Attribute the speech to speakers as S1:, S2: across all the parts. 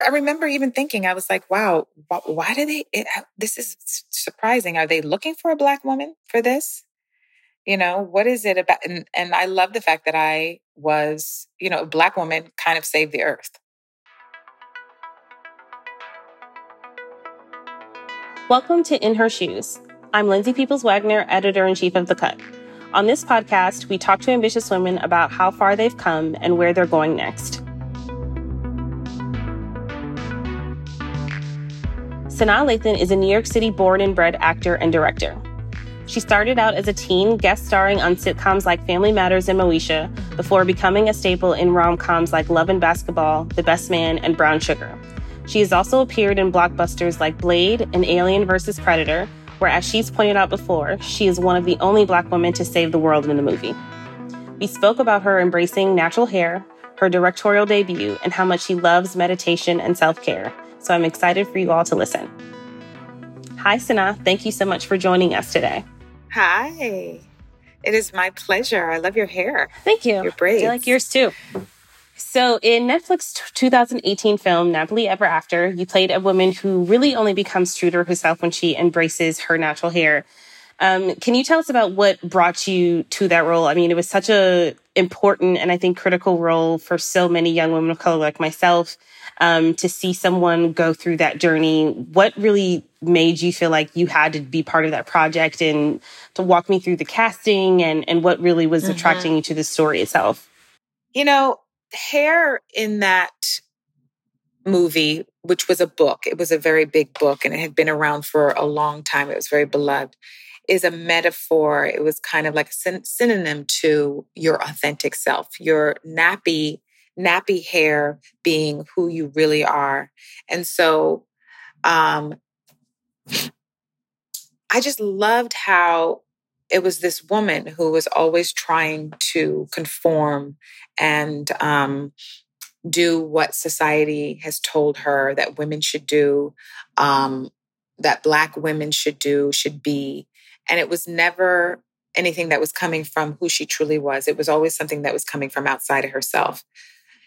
S1: I remember even thinking, I was like, wow, why do they, it, uh, this is surprising. Are they looking for a black woman for this? You know, what is it about? And, and I love the fact that I was, you know, a black woman kind of saved the earth.
S2: Welcome to In Her Shoes. I'm Lindsay Peoples Wagner, editor in chief of The Cut. On this podcast, we talk to ambitious women about how far they've come and where they're going next. Sanaa Lathan is a New York City born and bred actor and director. She started out as a teen, guest starring on sitcoms like Family Matters and Moesha, before becoming a staple in rom coms like Love and Basketball, The Best Man, and Brown Sugar. She has also appeared in blockbusters like Blade and Alien vs. Predator, where, as she's pointed out before, she is one of the only Black women to save the world in the movie. We spoke about her embracing natural hair, her directorial debut, and how much she loves meditation and self care. So I'm excited for you all to listen. Hi, Sanaa. Thank you so much for joining us today.
S1: Hi. It is my pleasure. I love your hair.
S2: Thank you.
S1: Your braids.
S2: I like yours too. So, in Netflix 2018 film Nappily Ever After, you played a woman who really only becomes true to herself when she embraces her natural hair. Um, can you tell us about what brought you to that role? I mean, it was such a important and I think critical role for so many young women of color like myself um, to see someone go through that journey. What really made you feel like you had to be part of that project and to walk me through the casting and, and what really was mm-hmm. attracting you to the story itself?
S1: You know, hair in that movie, which was a book, it was a very big book and it had been around for a long time. It was very beloved is a metaphor. It was kind of like a synonym to your authentic self, your nappy nappy hair being who you really are. And so um, I just loved how it was this woman who was always trying to conform and um, do what society has told her that women should do, um, that Black women should do, should be. And it was never anything that was coming from who she truly was. It was always something that was coming from outside of herself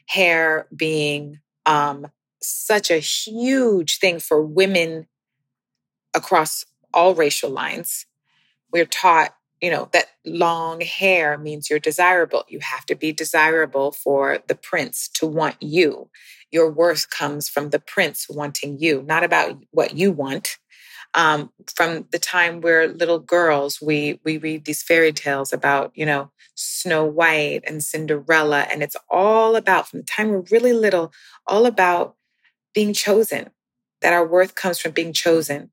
S1: hair being um, such a huge thing for women across all racial lines. We're taught, you know, that long hair means you're desirable. You have to be desirable for the prince to want you. Your worth comes from the prince wanting you, not about what you want um, from the time we're little girls, we we read these fairy tales about you know Snow White and Cinderella, and it's all about from the time we're really little, all about being chosen. That our worth comes from being chosen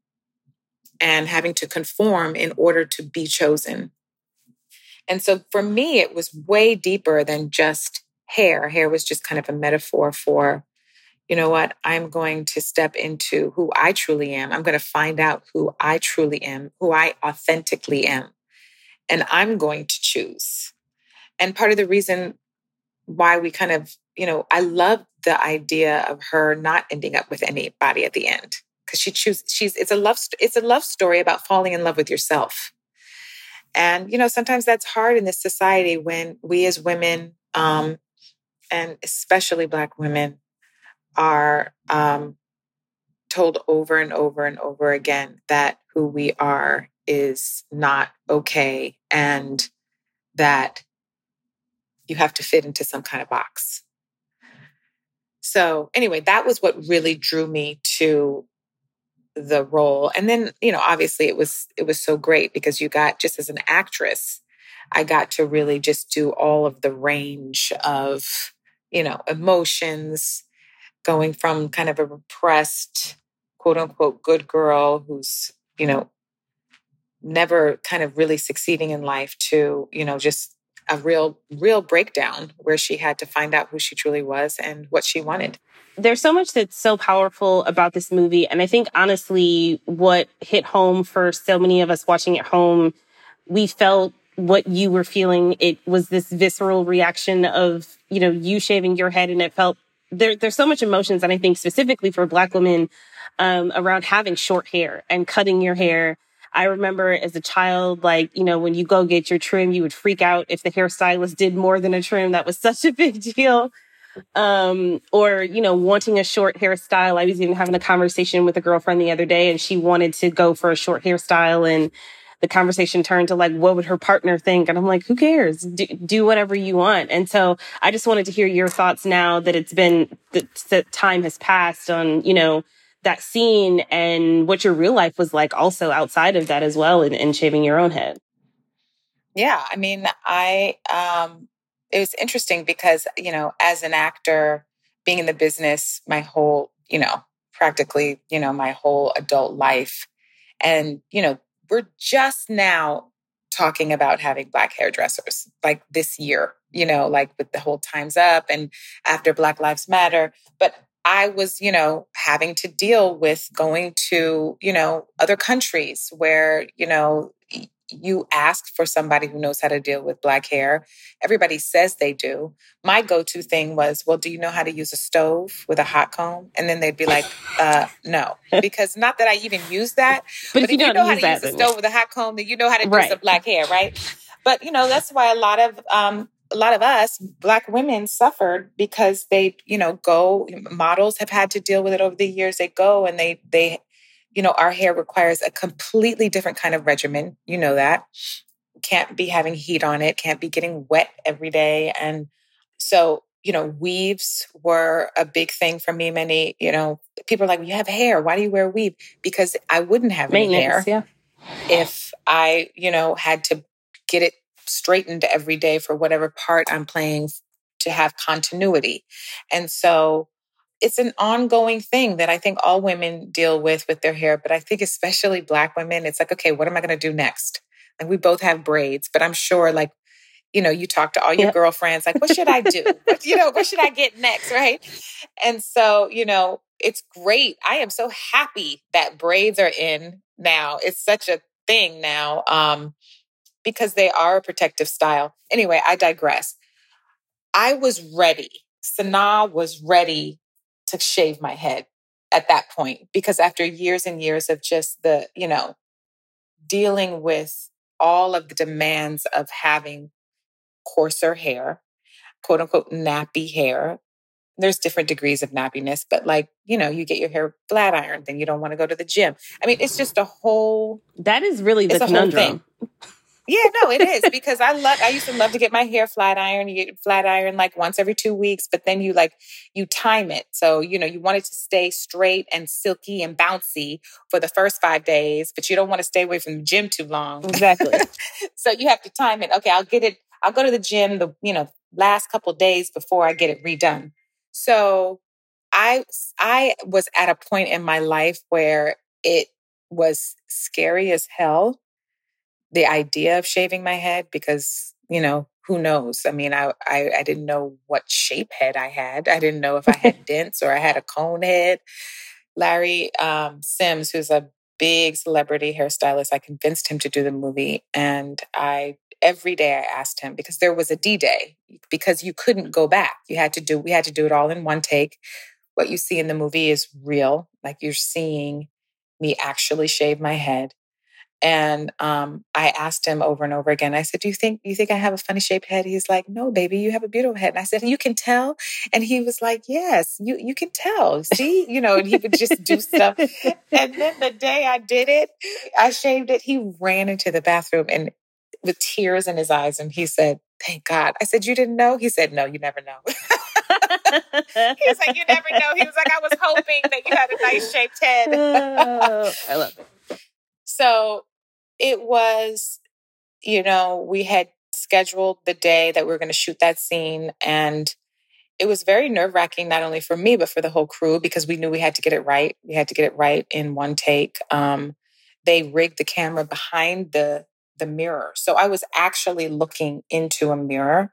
S1: and having to conform in order to be chosen. And so for me, it was way deeper than just hair. Hair was just kind of a metaphor for you know what? I'm going to step into who I truly am. I'm going to find out who I truly am, who I authentically am. And I'm going to choose. And part of the reason why we kind of, you know, I love the idea of her not ending up with anybody at the end because she chooses she's it's a love it's a love story about falling in love with yourself. And you know, sometimes that's hard in this society when we as women um and especially black women are um, told over and over and over again that who we are is not okay and that you have to fit into some kind of box. So, anyway, that was what really drew me to the role. And then, you know, obviously it was it was so great because you got just as an actress, I got to really just do all of the range of, you know, emotions, going from kind of a repressed, quote unquote, good girl who's, you know, never kind of really succeeding in life to, you know, just a real, real breakdown where she had to find out who she truly was and what she wanted.
S2: There's so much that's so powerful about this movie. And I think honestly, what hit home for so many of us watching at home, we felt what you were feeling. It was this visceral reaction of, you know, you shaving your head and it felt there, there's so much emotions. And I think specifically for black women, um, around having short hair and cutting your hair. I remember as a child, like, you know, when you go get your trim, you would freak out if the hairstylist did more than a trim. That was such a big deal. um, or you know, wanting a short hairstyle. I was even having a conversation with a girlfriend the other day, and she wanted to go for a short hairstyle, and the conversation turned to like, what would her partner think? And I'm like, who cares? Do, do whatever you want. And so I just wanted to hear your thoughts now that it's been that, time has passed on, you know, that scene and what your real life was like also outside of that as well and, and shaving your own head.
S1: Yeah, I mean, I um it was interesting because, you know, as an actor, being in the business my whole, you know, practically, you know, my whole adult life and, you know, we're just now talking about having black hairdressers like this year, you know, like with the whole Time's Up and after Black Lives Matter. But I was, you know, having to deal with going to, you know, other countries where, you know, you ask for somebody who knows how to deal with black hair. Everybody says they do. My go to thing was, well, do you know how to use a stove with a hot comb? And then they'd be like, uh, no, because not that I even use that,
S2: but, but if, you, you know how to
S1: use a stove with a hot comb, then you know how to do right. some black hair, right? But you know, that's why a lot of um, a lot of us black women suffered because they you know go models have had to deal with it over the years they go and they they you know, our hair requires a completely different kind of regimen. You know that. Can't be having heat on it, can't be getting wet every day. And so, you know, weaves were a big thing for me. Many, you know, people are like, you have hair. Why do you wear a weave? Because I wouldn't have any hair
S2: yeah.
S1: if I, you know, had to get it straightened every day for whatever part I'm playing to have continuity. And so it's an ongoing thing that I think all women deal with with their hair, but I think especially black women, it's like, okay, what am I going to do next? Like we both have braids, but I'm sure like, you know, you talk to all your yep. girlfriends, like, what should I do? what, you know, what should I get next? Right. And so, you know, it's great. I am so happy that braids are in now. It's such a thing now. Um, because they are a protective style. Anyway, I digress. I was ready. Sanaa was ready to shave my head at that point because after years and years of just the, you know, dealing with all of the demands of having coarser hair, quote unquote nappy hair. There's different degrees of nappiness, but like, you know, you get your hair flat ironed, then you don't want to go to the gym. I mean, it's just a whole
S2: That is really the conundrum.
S1: Yeah, no, it is because I love. I used to love to get my hair flat iron. You get flat iron like once every two weeks, but then you like you time it. So you know you want it to stay straight and silky and bouncy for the first five days, but you don't want to stay away from the gym too long.
S2: Exactly.
S1: so you have to time it. Okay, I'll get it. I'll go to the gym the you know last couple days before I get it redone. So I I was at a point in my life where it was scary as hell the idea of shaving my head because, you know, who knows? I mean, I, I, I didn't know what shape head I had. I didn't know if I had dents or I had a cone head. Larry um, Sims, who's a big celebrity hairstylist, I convinced him to do the movie. And I, every day I asked him because there was a D day because you couldn't go back. You had to do, we had to do it all in one take. What you see in the movie is real. Like you're seeing me actually shave my head. And um, I asked him over and over again. I said, "Do you think you think I have a funny shaped head?" He's like, "No, baby, you have a beautiful head." And I said, "You can tell." And he was like, "Yes, you you can tell. See, you know." And he would just do stuff. and then the day I did it, I shaved it. He ran into the bathroom and with tears in his eyes, and he said, "Thank God." I said, "You didn't know?" He said, "No, you never know." he was like, "You never know." He was like, "I was hoping that you had a nice shaped head."
S2: oh, I love it.
S1: So it was, you know, we had scheduled the day that we were going to shoot that scene. And it was very nerve wracking, not only for me, but for the whole crew, because we knew we had to get it right. We had to get it right in one take. Um, they rigged the camera behind the the mirror. So I was actually looking into a mirror.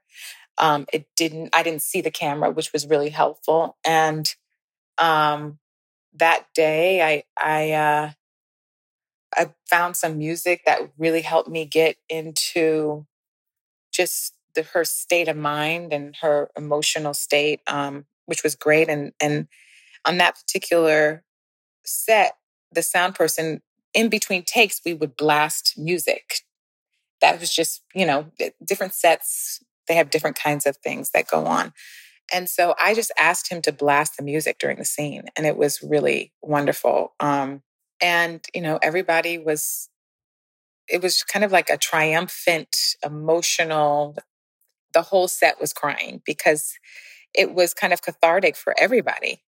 S1: Um, it didn't, I didn't see the camera, which was really helpful. And um, that day, I, I, uh, I found some music that really helped me get into just the, her state of mind and her emotional state, um, which was great. And and on that particular set, the sound person in between takes, we would blast music. That was just you know different sets. They have different kinds of things that go on. And so I just asked him to blast the music during the scene, and it was really wonderful. Um, and, you know, everybody was, it was kind of like a triumphant, emotional, the whole set was crying because it was kind of cathartic for everybody.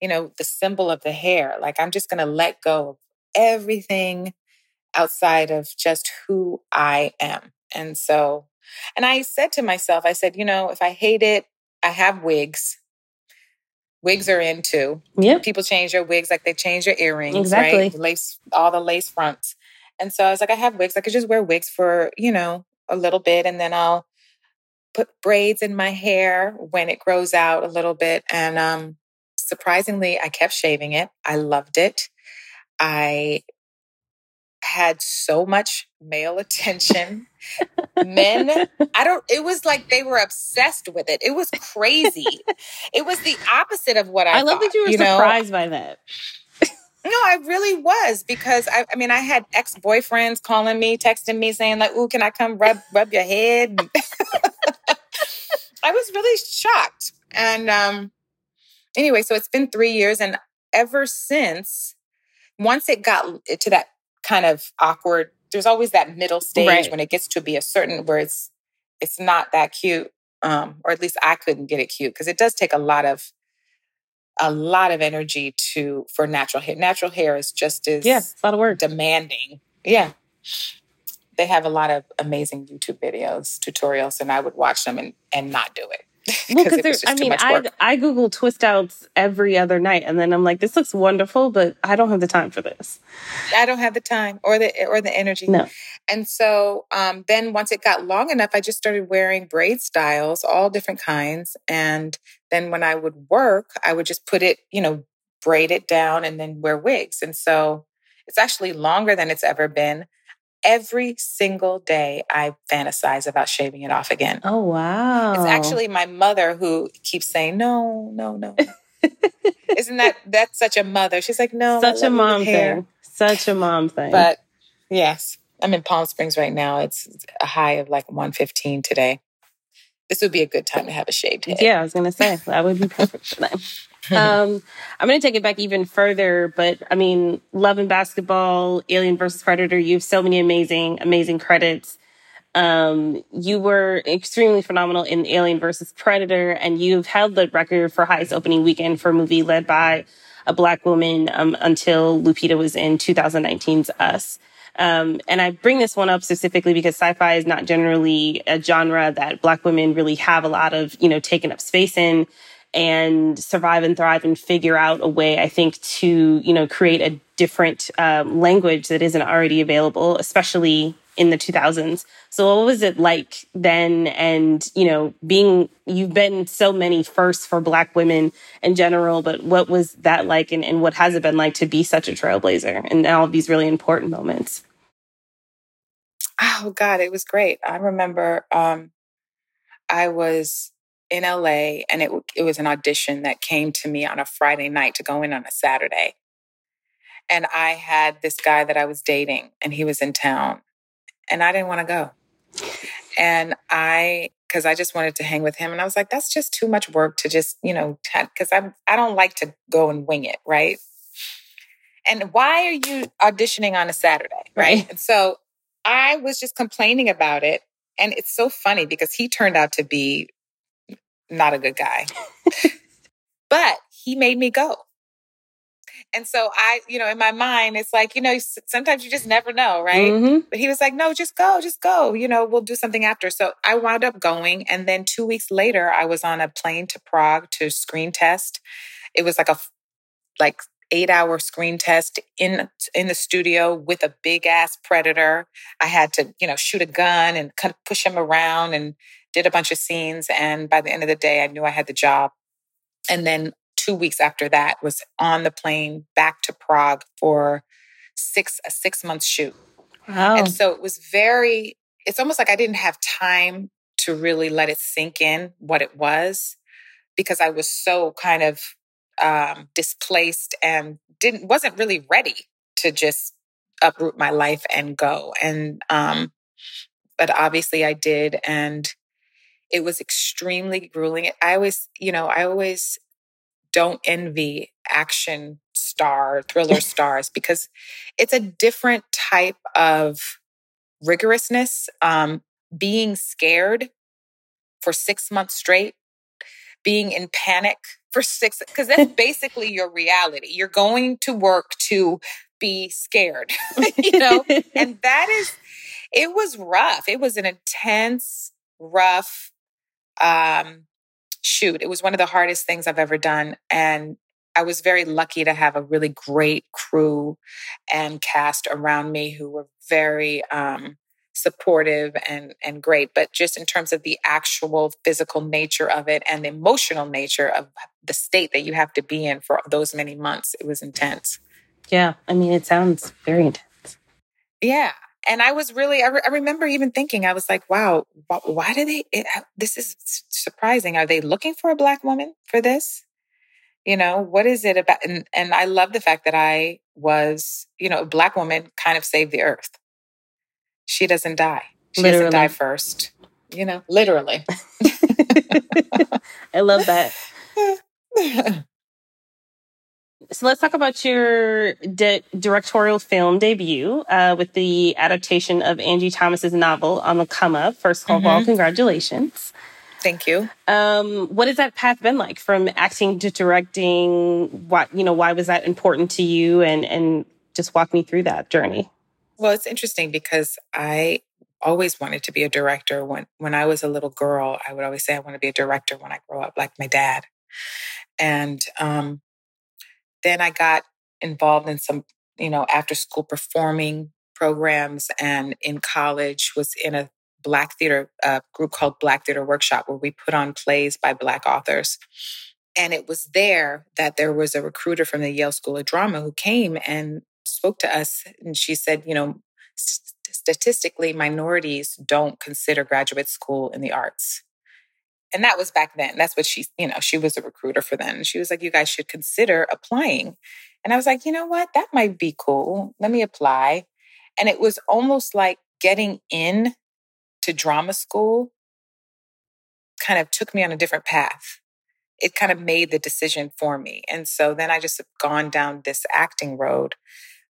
S1: You know, the symbol of the hair, like I'm just going to let go of everything outside of just who I am. And so, and I said to myself, I said, you know, if I hate it, I have wigs. Wigs are in too.
S2: Yeah.
S1: People change their wigs like they change their earrings,
S2: Exactly.
S1: right? Lace, all the lace fronts. And so I was like, I have wigs. I could just wear wigs for, you know, a little bit and then I'll put braids in my hair when it grows out a little bit. And um, surprisingly, I kept shaving it. I loved it. I had so much male attention. Men, I don't, it was like they were obsessed with it. It was crazy. it was the opposite of what I
S2: I, love
S1: thought,
S2: that you were
S1: know?
S2: surprised by that.
S1: No, I really was because I, I mean, I had ex boyfriends calling me, texting me, saying like, "Ooh, can I come rub rub your head?" I was really shocked, and um, anyway, so it's been three years, and ever since, once it got to that kind of awkward, there's always that middle stage
S2: Right.
S1: when it gets to be a certain where it's it's not that cute, um, or at least I couldn't get it cute because it does take a lot of a lot of energy to for natural hair. Natural hair is just as
S2: Yeah, a lot of work.
S1: demanding. Yeah. They have a lot of amazing YouTube videos, tutorials, and I would watch them and, and not do it.
S2: Well, because
S1: just
S2: I mean, I. I Google twist outs every other night, and then I'm like, this looks wonderful, but I don't have the time for this.
S1: I don't have the time or the or the energy.
S2: No.
S1: And so um, then once it got long enough, I just started wearing braid styles, all different kinds. And then when I would work, I would just put it, you know, braid it down and then wear wigs. And so it's actually longer than it's ever been. Every single day, I fantasize about shaving it off again.
S2: Oh wow!
S1: It's actually my mother who keeps saying, no, no, no. Isn't that, that's such a mother? She's like, no.
S2: Such a mom thing. Such a mom thing.
S1: But yes, I'm in Palm Springs right now. It's a high of like 115 today. This would be a good time to have a shaved head.
S2: yeah, I was gonna say that would be perfect for them. um, I'm going to take it back even further, but I mean, Love and Basketball, Alien versus Predator, you have so many amazing, amazing credits. Um, you were extremely phenomenal in Alien versus Predator, and you've held the record for highest opening weekend for a movie led by a black woman um, until Lupita was in 2019's Us. Um, and I bring this one up specifically because sci-fi is not generally a genre that black women really have a lot of, you know, taken up space in and survive and thrive and figure out a way, I think, to, you know, create a different um, language that isn't already available, especially in the 2000s. So what was it like then? And, you know, being, you've been so many firsts for black women in general, but what was that like? And, and what has it been like to be such a trailblazer in all of these really important moments?
S1: Oh God, it was great. I remember um, I was in LA and it it was an audition that came to me on a Friday night to go in on a Saturday. And I had this guy that I was dating and he was in town and I didn't want to go. And I because I just wanted to hang with him and I was like that's just too much work to just, you know, cuz I I don't like to go and wing it, right? And why are you auditioning on a Saturday, right?
S2: Right.
S1: So I was just complaining about it. And it's so funny because he turned out to be not a good guy. but he made me go. And so I, you know, in my mind, it's like, you know, sometimes you just never know, right?
S2: Mhm.
S1: But he was like, no, just go, just go. You know, we'll do something after. So I wound up going. And then two weeks later, I was on a plane to Prague to screen test. It was like a, like eight hour screen test in in the studio with a big ass predator. I had to, you know, shoot a gun and kind of push him around and did a bunch of scenes. And by the end of the day, I knew I had the job. And then two weeks after that was on the plane back to Prague for six a six month shoot.
S2: Wow.
S1: And so it was very, it's almost like I didn't have time to really let it sink in what it was because I was so kind of um, displaced and didn't, wasn't really ready to just uproot my life and go. And, um, but obviously I did. And It was extremely grueling. I always, you know, I always don't envy action star, thriller stars because it's a different type of rigorousness. Um, being scared for six months straight, being in panic for six, because that's basically your reality. You're going to work to be scared, you know? and that is, it was rough. It was an intense, rough, um, shoot. It was one of the hardest things I've ever done. And I was very lucky to have a really great crew and cast around me who were very um, supportive and and great. But just in terms of the actual physical nature of it and the emotional nature of the state that you have to be in for those many months, it was intense.
S2: Yeah, I mean, it sounds very intense.
S1: Yeah, and I was really, I, re- I, remember even thinking, I was like, wow, why do they, it, uh, this is surprising. Are they looking for a black woman for this? You know, what is it about? And, and I love the fact that I was, you know, a black woman kind of saved the earth. She doesn't die. She literally. doesn't die first. You know, literally.
S2: I love that. So let's talk about your di- directorial film debut uh, with the adaptation of Angie Thomas's novel on the come up. First of mm-hmm. all, congratulations.
S1: Thank you.
S2: Um, what has that path been like from acting to directing? What you know, why was that important to you? And and just walk me through that journey.
S1: Well, it's interesting because I always wanted to be a director. When when I was a little girl, I would always say I want to be a director when I grow up, like my dad. And um, then I got involved in some, you know, after school performing programs and in college was in a black theater uh, group called Black Theater Workshop where we put on plays by black authors. And it was there that there was a recruiter from the Yale School of Drama who came and spoke to us. And she said, you know, st- statistically, minorities don't consider graduate school in the arts. And that was back then. That's what she, you know, she was a recruiter for then. She was like, you guys should consider applying. And I was like, you know what? That might be cool. Let me apply. And it was almost like getting in to drama school kind of took me on a different path. It kind of made the decision for me. And so then I just have gone down this acting road.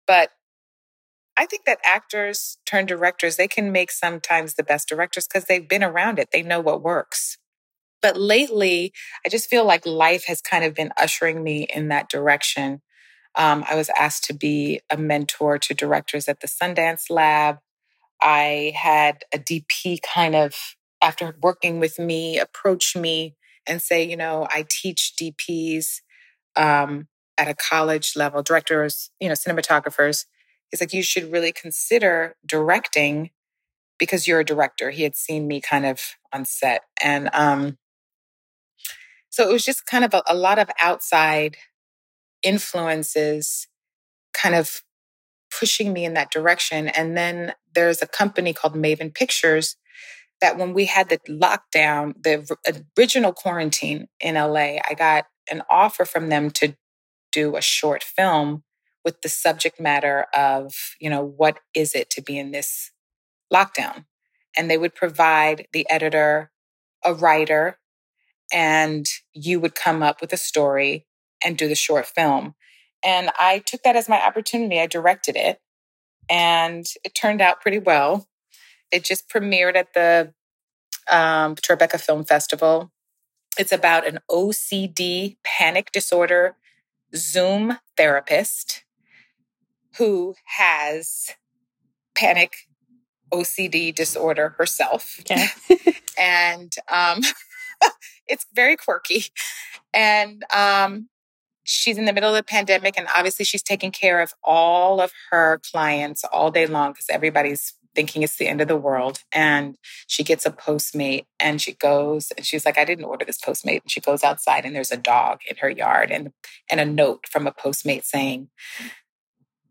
S1: But I think that actors turn directors, they can make sometimes the best directors because they've been around it. They know what works. But lately, I just feel like life has kind of been ushering me in that direction. Um, I was asked to be a mentor to directors at the Sundance Lab. I had a DP kind of, after working with me, approach me and say, you know, I teach DPs um, at a college level, directors, you know, cinematographers. He's like, you should really consider directing because you're a director. He had seen me kind of on set. And um, so it was just kind of a, a lot of outside influences kind of pushing me in that direction. And then there's a company called Maven Pictures that when we had the lockdown, the uh, original quarantine in LA, I got an offer from them to do a short film with the subject matter of, you know, what is it to be in this lockdown? And they would provide the editor, a writer, and you would come up with a story and do the short film. And I took that as my opportunity. I directed it and it turned out pretty well. It just premiered at the um, Tribeca Film Festival. It's about an OCD panic disorder Zoom therapist who has panic OCD disorder herself. Okay. and um, it's very quirky. And um, she's in the middle of the pandemic, and obviously she's taking care of all of her clients all day long because everybody's thinking it's the end of the world. And she gets a Postmate and she goes and she's like, I didn't order this Postmate. And she goes outside and there's a dog in her yard and, and a note from a Postmate saying,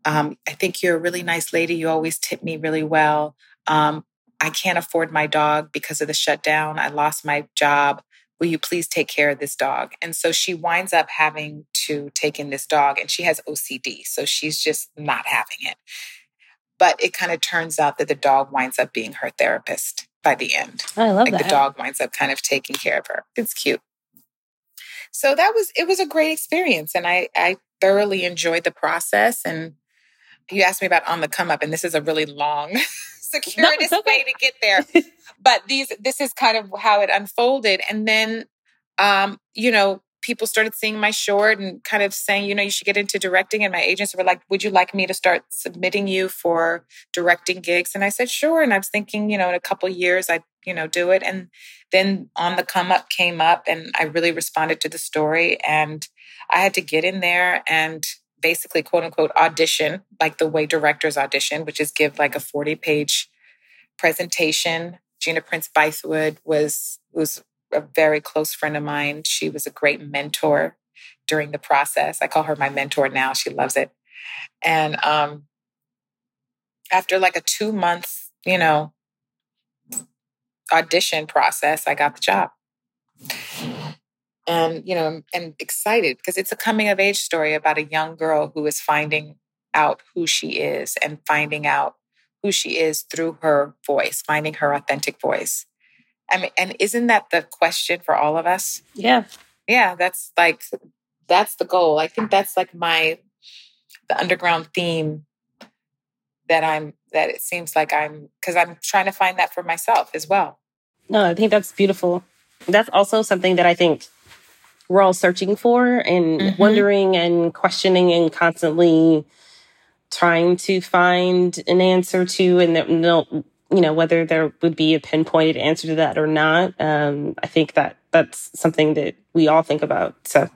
S1: um, I think you're a really nice lady. You always tip me really well. Um, I can't afford my dog because of the shutdown. I lost my job. Will you please take care of this dog? And so she winds up having to take in this dog, and she has OCD. So she's just not having it. But it kind of turns out that the dog winds up being her therapist. by the end.
S2: I love
S1: like
S2: that.
S1: the dog winds up kind of taking care of her. It's cute. So that was it was a great experience and I I thoroughly enjoyed the process and you asked me about on the come up and this is a really long circuitous no, okay. way to get there. but these this is kind of how it unfolded and then um you know people started seeing my short and kind of saying, you know, you should get into directing. And my agents were like, would you like me to start submitting you for directing gigs? And I said, sure. And I was thinking, you know, in a couple years, I'd, you know, do it. And then on the come up came up and I really responded to the story. And I had to get in there and basically, quote unquote, audition like the way directors audition, which is give like a 40 page presentation. Gina Prince Bythewood was was a very close friend of mine. She was a great mentor during the process. I call her my mentor now. She loves it. And um, after like a two month, you know, audition process, I got the job. And, you know, and excited because it's a coming of age story about a young girl who is finding out who she is and finding out who she is through her voice, finding her authentic voice. I mean, and isn't that the question for all of us?
S2: Yeah.
S1: Yeah, that's like that's the goal. I think that's like my the underground theme that I'm that it seems like I'm because I'm trying to find that for myself as well.
S2: No, I think that's beautiful. That's also something that I think we're all searching for and mm-hmm. wondering and questioning and constantly trying to find an answer to and no you know, whether there would be a pinpointed answer to that or not. Um, I think that that's something that we all think about. So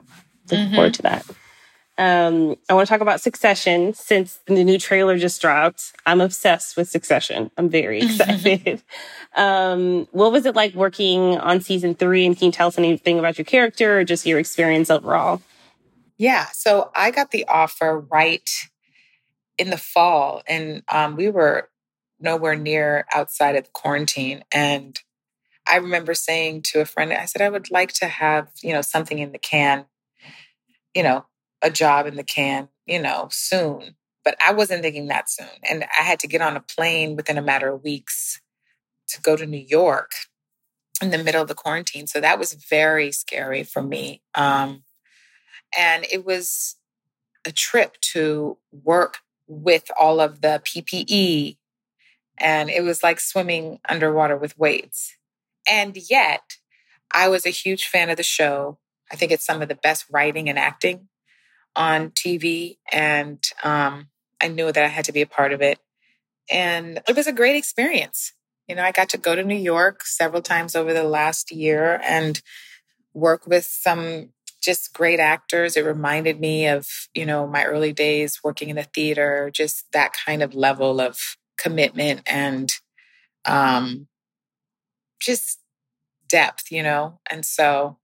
S2: looking mm-hmm. forward to that. Um, I want to talk about Succession since the new trailer just dropped. I'm obsessed with Succession. I'm very excited. um, what was it like working on season three? And can you tell us anything about your character or just your experience overall?
S1: Yeah. So I got the offer right in the fall, and um, we were nowhere near outside of the quarantine. And I remember saying to a friend, I said, I would like to have, you know, something in the can, you know, a job in the can, you know, soon. But I wasn't thinking that soon. And I had to get on a plane within a matter of weeks to go to New York in the middle of the quarantine. So that was very scary for me. Um, and it was a trip to work with all of the PPE and it was like swimming underwater with weights. And yet, I was a huge fan of the show. I think it's some of the best writing and acting on TV. And um, I knew that I had to be a part of it. And it was a great experience. You know, I got to go to New York several times over the last year and work with some just great actors. It reminded me of, you know, my early days working in the theater, just that kind of level of commitment and um, just depth, you know? And so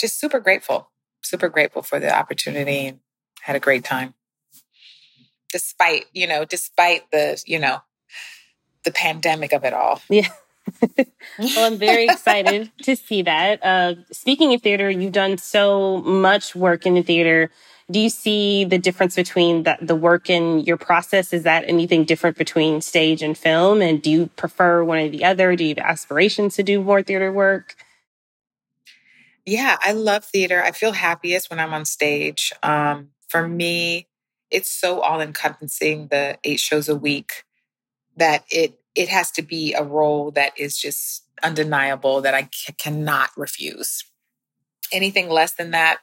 S1: just super grateful, super grateful for the opportunity and had a great time. Despite, you know, despite the, you know, the pandemic of it all.
S2: Yeah. well, I'm very excited to see that. Uh, speaking of theater, you've done so much work in the theater do you see the difference between the, the work in your process? Is that anything different between stage and film? And do you prefer one or the other? Do you have aspirations to do more theater work?
S1: Yeah, I love theater. I feel happiest when I'm on stage. Um, for me, it's so all encompassing the eight shows a week that it it has to be a role that is just undeniable that I c- cannot refuse. Anything less than that,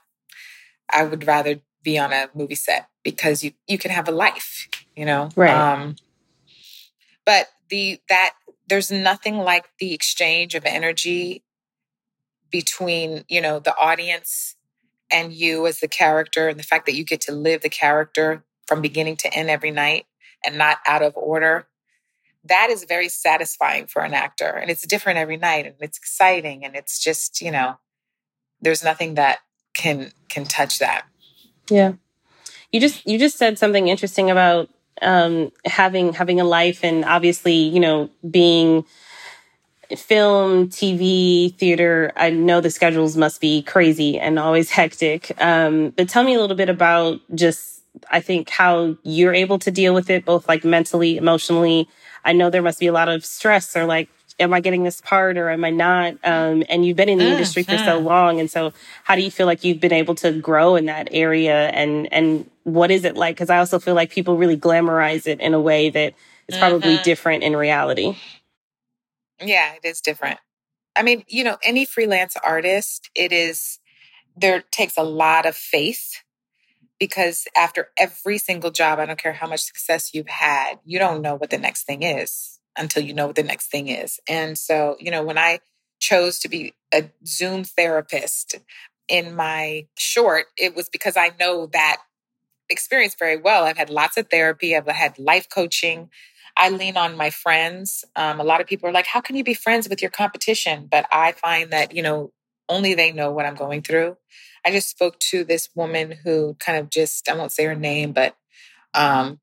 S1: I would rather be on a movie set because you you can have a life, you know.
S2: Right. Um,
S1: but the that there's nothing like the exchange of energy between you know the audience and you as the character and the fact that you get to live the character from beginning to end every night and not out of order that is very satisfying for an actor and it's different every night and it's exciting and it's just you know there's nothing that can can touch that
S2: yeah. You just you just said something interesting about um, having having a life and obviously, you know, being film, TV, theater. I know the schedules must be crazy and always hectic. Um, but tell me a little bit about just I think how you're able to deal with it, both like mentally, emotionally. I know there must be a lot of stress or like, am I getting this part or am I not? Um, and you've been in the mm, industry for so long. And so how do you feel like you've been able to grow in that area? And, and what is it like? Cause I also feel like people really glamorize it in a way that is probably mm-hmm. different in reality.
S1: Yeah, it is different. I mean, you know, any freelance artist, it is, there takes a lot of faith because after every single job, I don't care how much success you've had, you don't know what the next thing is until you know what the next thing is. And so, you know, when I chose to be a Zoom therapist in my short, it was because I know that experience very well. I've had lots of therapy, I've had life coaching. I lean on my friends. Um, a lot of people are like, how can you be friends with your competition? But I find that, you know, only they know what I'm going through. I just spoke to this woman who kind of just, I won't say her name, but um,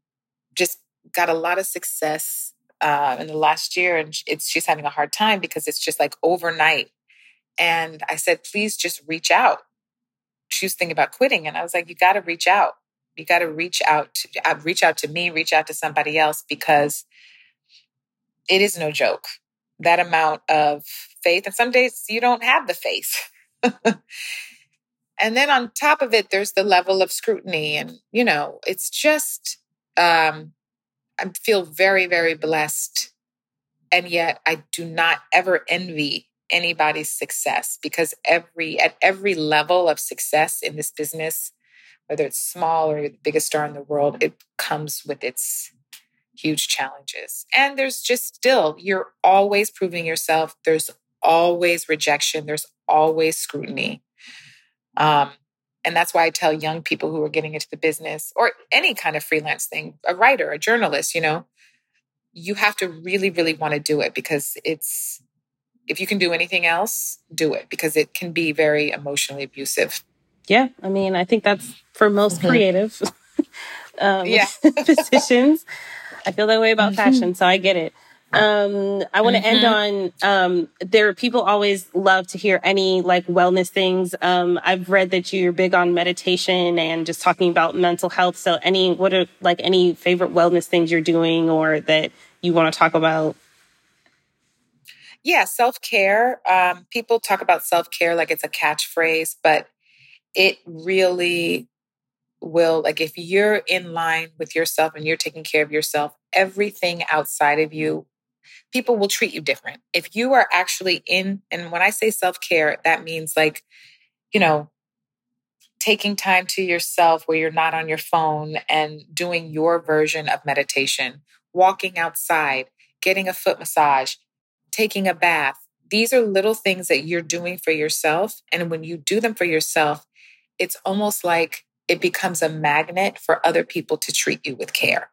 S1: just got a lot of success uh, in the last year. And it's, she's having a hard time because it's just like overnight. And I said, please just reach out. She was thinking about quitting. And I was like, you got to reach out. You got to reach out, to, uh, reach out to me, reach out to somebody else because it is no joke. That amount of faith. And some days you don't have the faith. and then on top of it, there's the level of scrutiny. And, you know, it's just, um, I feel very, very blessed. And yet I do not ever envy anybody's success because every, at every level of success in this business, whether it's small or you're the biggest star in the world, it comes with its huge challenges. And there's just still, you're always proving yourself. There's always rejection, there's always scrutiny. Um, and that's why I tell young people who are getting into the business or any kind of freelance thing, a writer, a journalist, you know, you have to really, really want to do it because it's, if you can do anything else, do it because it can be very emotionally abusive.
S2: Yeah. I mean, I think that's for most mm-hmm. creative um, positions. I feel that way about mm-hmm. fashion, so I get it. Um, I want to mm-hmm. end on, um, there, people always love to hear any like wellness things. Um, I've read that you're big on meditation and just talking about mental health. So any, what are like any favorite wellness things you're doing or that you want to talk about?
S1: Yeah, self care. Um, people talk about self care like it's a catchphrase, but it really will, like, if you're in line with yourself and you're taking care of yourself, everything outside of you people will treat you different. If you are actually in, and when I say self care, that means like, you know, taking time to yourself where you're not on your phone and doing your version of meditation, walking outside, getting a foot massage, taking a bath. These are little things that you're doing for yourself. And when you do them for yourself, it's almost like it becomes a magnet for other people to treat you with care.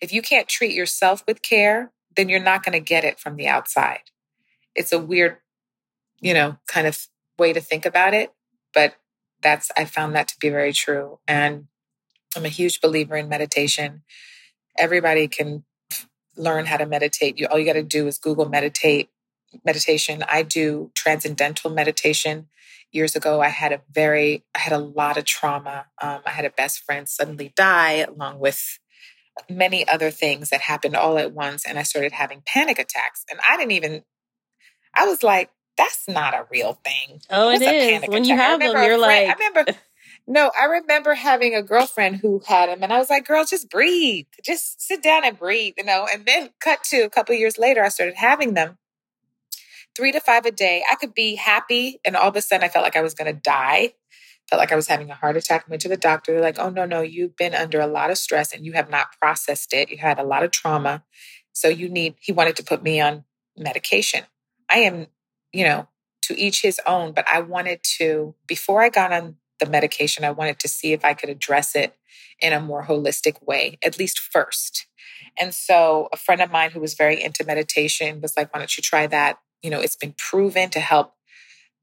S1: If you can't treat yourself with care, then you're not going to get it from the outside. It's a weird, you know, kind of way to think about it, but that's, I found that to be very true. And I'm a huge believer in meditation. Everybody can learn how to meditate. You, all you got to do is Google meditate meditation. I do transcendental meditation. Years ago, I had a very, I had a lot of trauma. Um, I had a best friend suddenly die, along with many other things that happened all at once. And I started having panic attacks. And I didn't even, I was like, that's not a real thing.
S2: Oh, it is. When attack. you have them, you're like,
S1: I remember. No, I remember having a girlfriend who had them, and I was like, "Girl, just breathe, just sit down and breathe," you know. And then, cut to a couple years later, I started having them, three to five a day. I could be happy, and all of a sudden, I felt like I was going to die felt like I was having a heart attack. went to the doctor. They're like, oh, no, no, you've been under a lot of stress and you have not processed it. You had a lot of trauma. So you need, he wanted to put me on medication. I am, you know, to each his own, but I wanted to, before I got on the medication, I wanted to see if I could address it in a more holistic way, at least first. And so a friend of mine who was very into meditation was like, why don't you try that? You know, it's been proven to help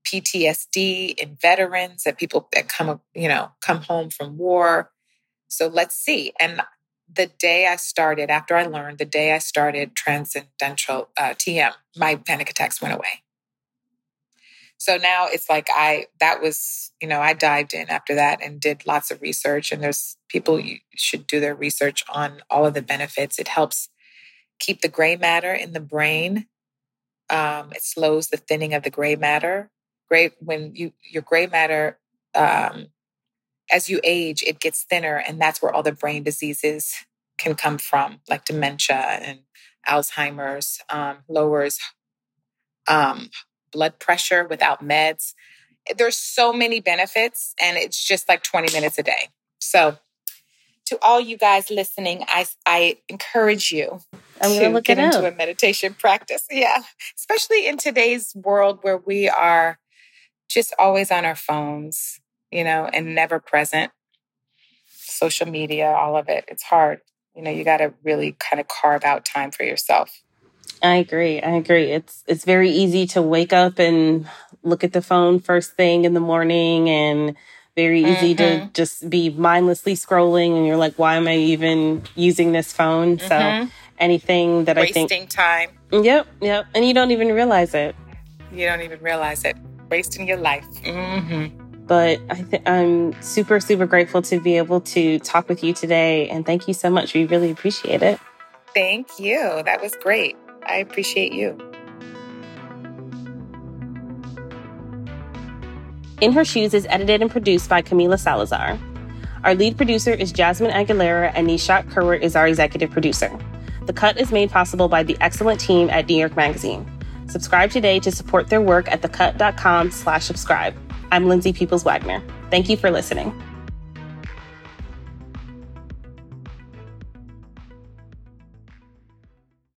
S1: PTSD in veterans that people that come, you know, come home from war. So let's see. And the day I started, after I learned, the day I started transcendental uh, TM, my panic attacks went away. So now it's like I, that was, you know, I dived in after that and did lots of research. And there's people you should do their research on all of the benefits. It helps keep the gray matter in the brain. Um, it slows the thinning of the gray matter. Gray when you your gray matter um, as you age, it gets thinner, and that's where all the brain diseases can come from, like dementia and Alzheimer's. Um, lowers um, blood pressure without meds. There's so many benefits, and it's just like 20 minutes a day. So, to all you guys listening, I, I encourage you
S2: I'm
S1: to
S2: look
S1: get
S2: it
S1: into
S2: up.
S1: a meditation practice. Yeah, especially in today's world where we are just always on our phones, you know, and never present. Social media, all of it. It's hard. You know, you got to really kind of carve out time for yourself.
S2: I agree. I agree. It's it's very easy to wake up and look at the phone first thing in the morning and very easy to
S1: Mhm.
S2: just be mindlessly scrolling and you're like why am I even using this phone? So
S1: Mhm.
S2: Anything that I think.
S1: Wasting time.
S2: Yep, yep. And you don't even realize it.
S1: You don't even realize it. Wasting your life. hmm
S2: But I th- I'm super super grateful to be able to talk with you today and thank you so much. We really appreciate it.
S1: Thank you. That was great. I appreciate you.
S2: In Her Shoes is edited and produced by Camila Salazar. Our lead producer is Jasmine Aguilera, and Nishat Kurwa is our executive producer. The cut is made possible by the excellent team at New York Magazine. Subscribe today to support their work at thecut.com slash subscribe. I'm Lindsay Peoples Wagner. Thank you for listening.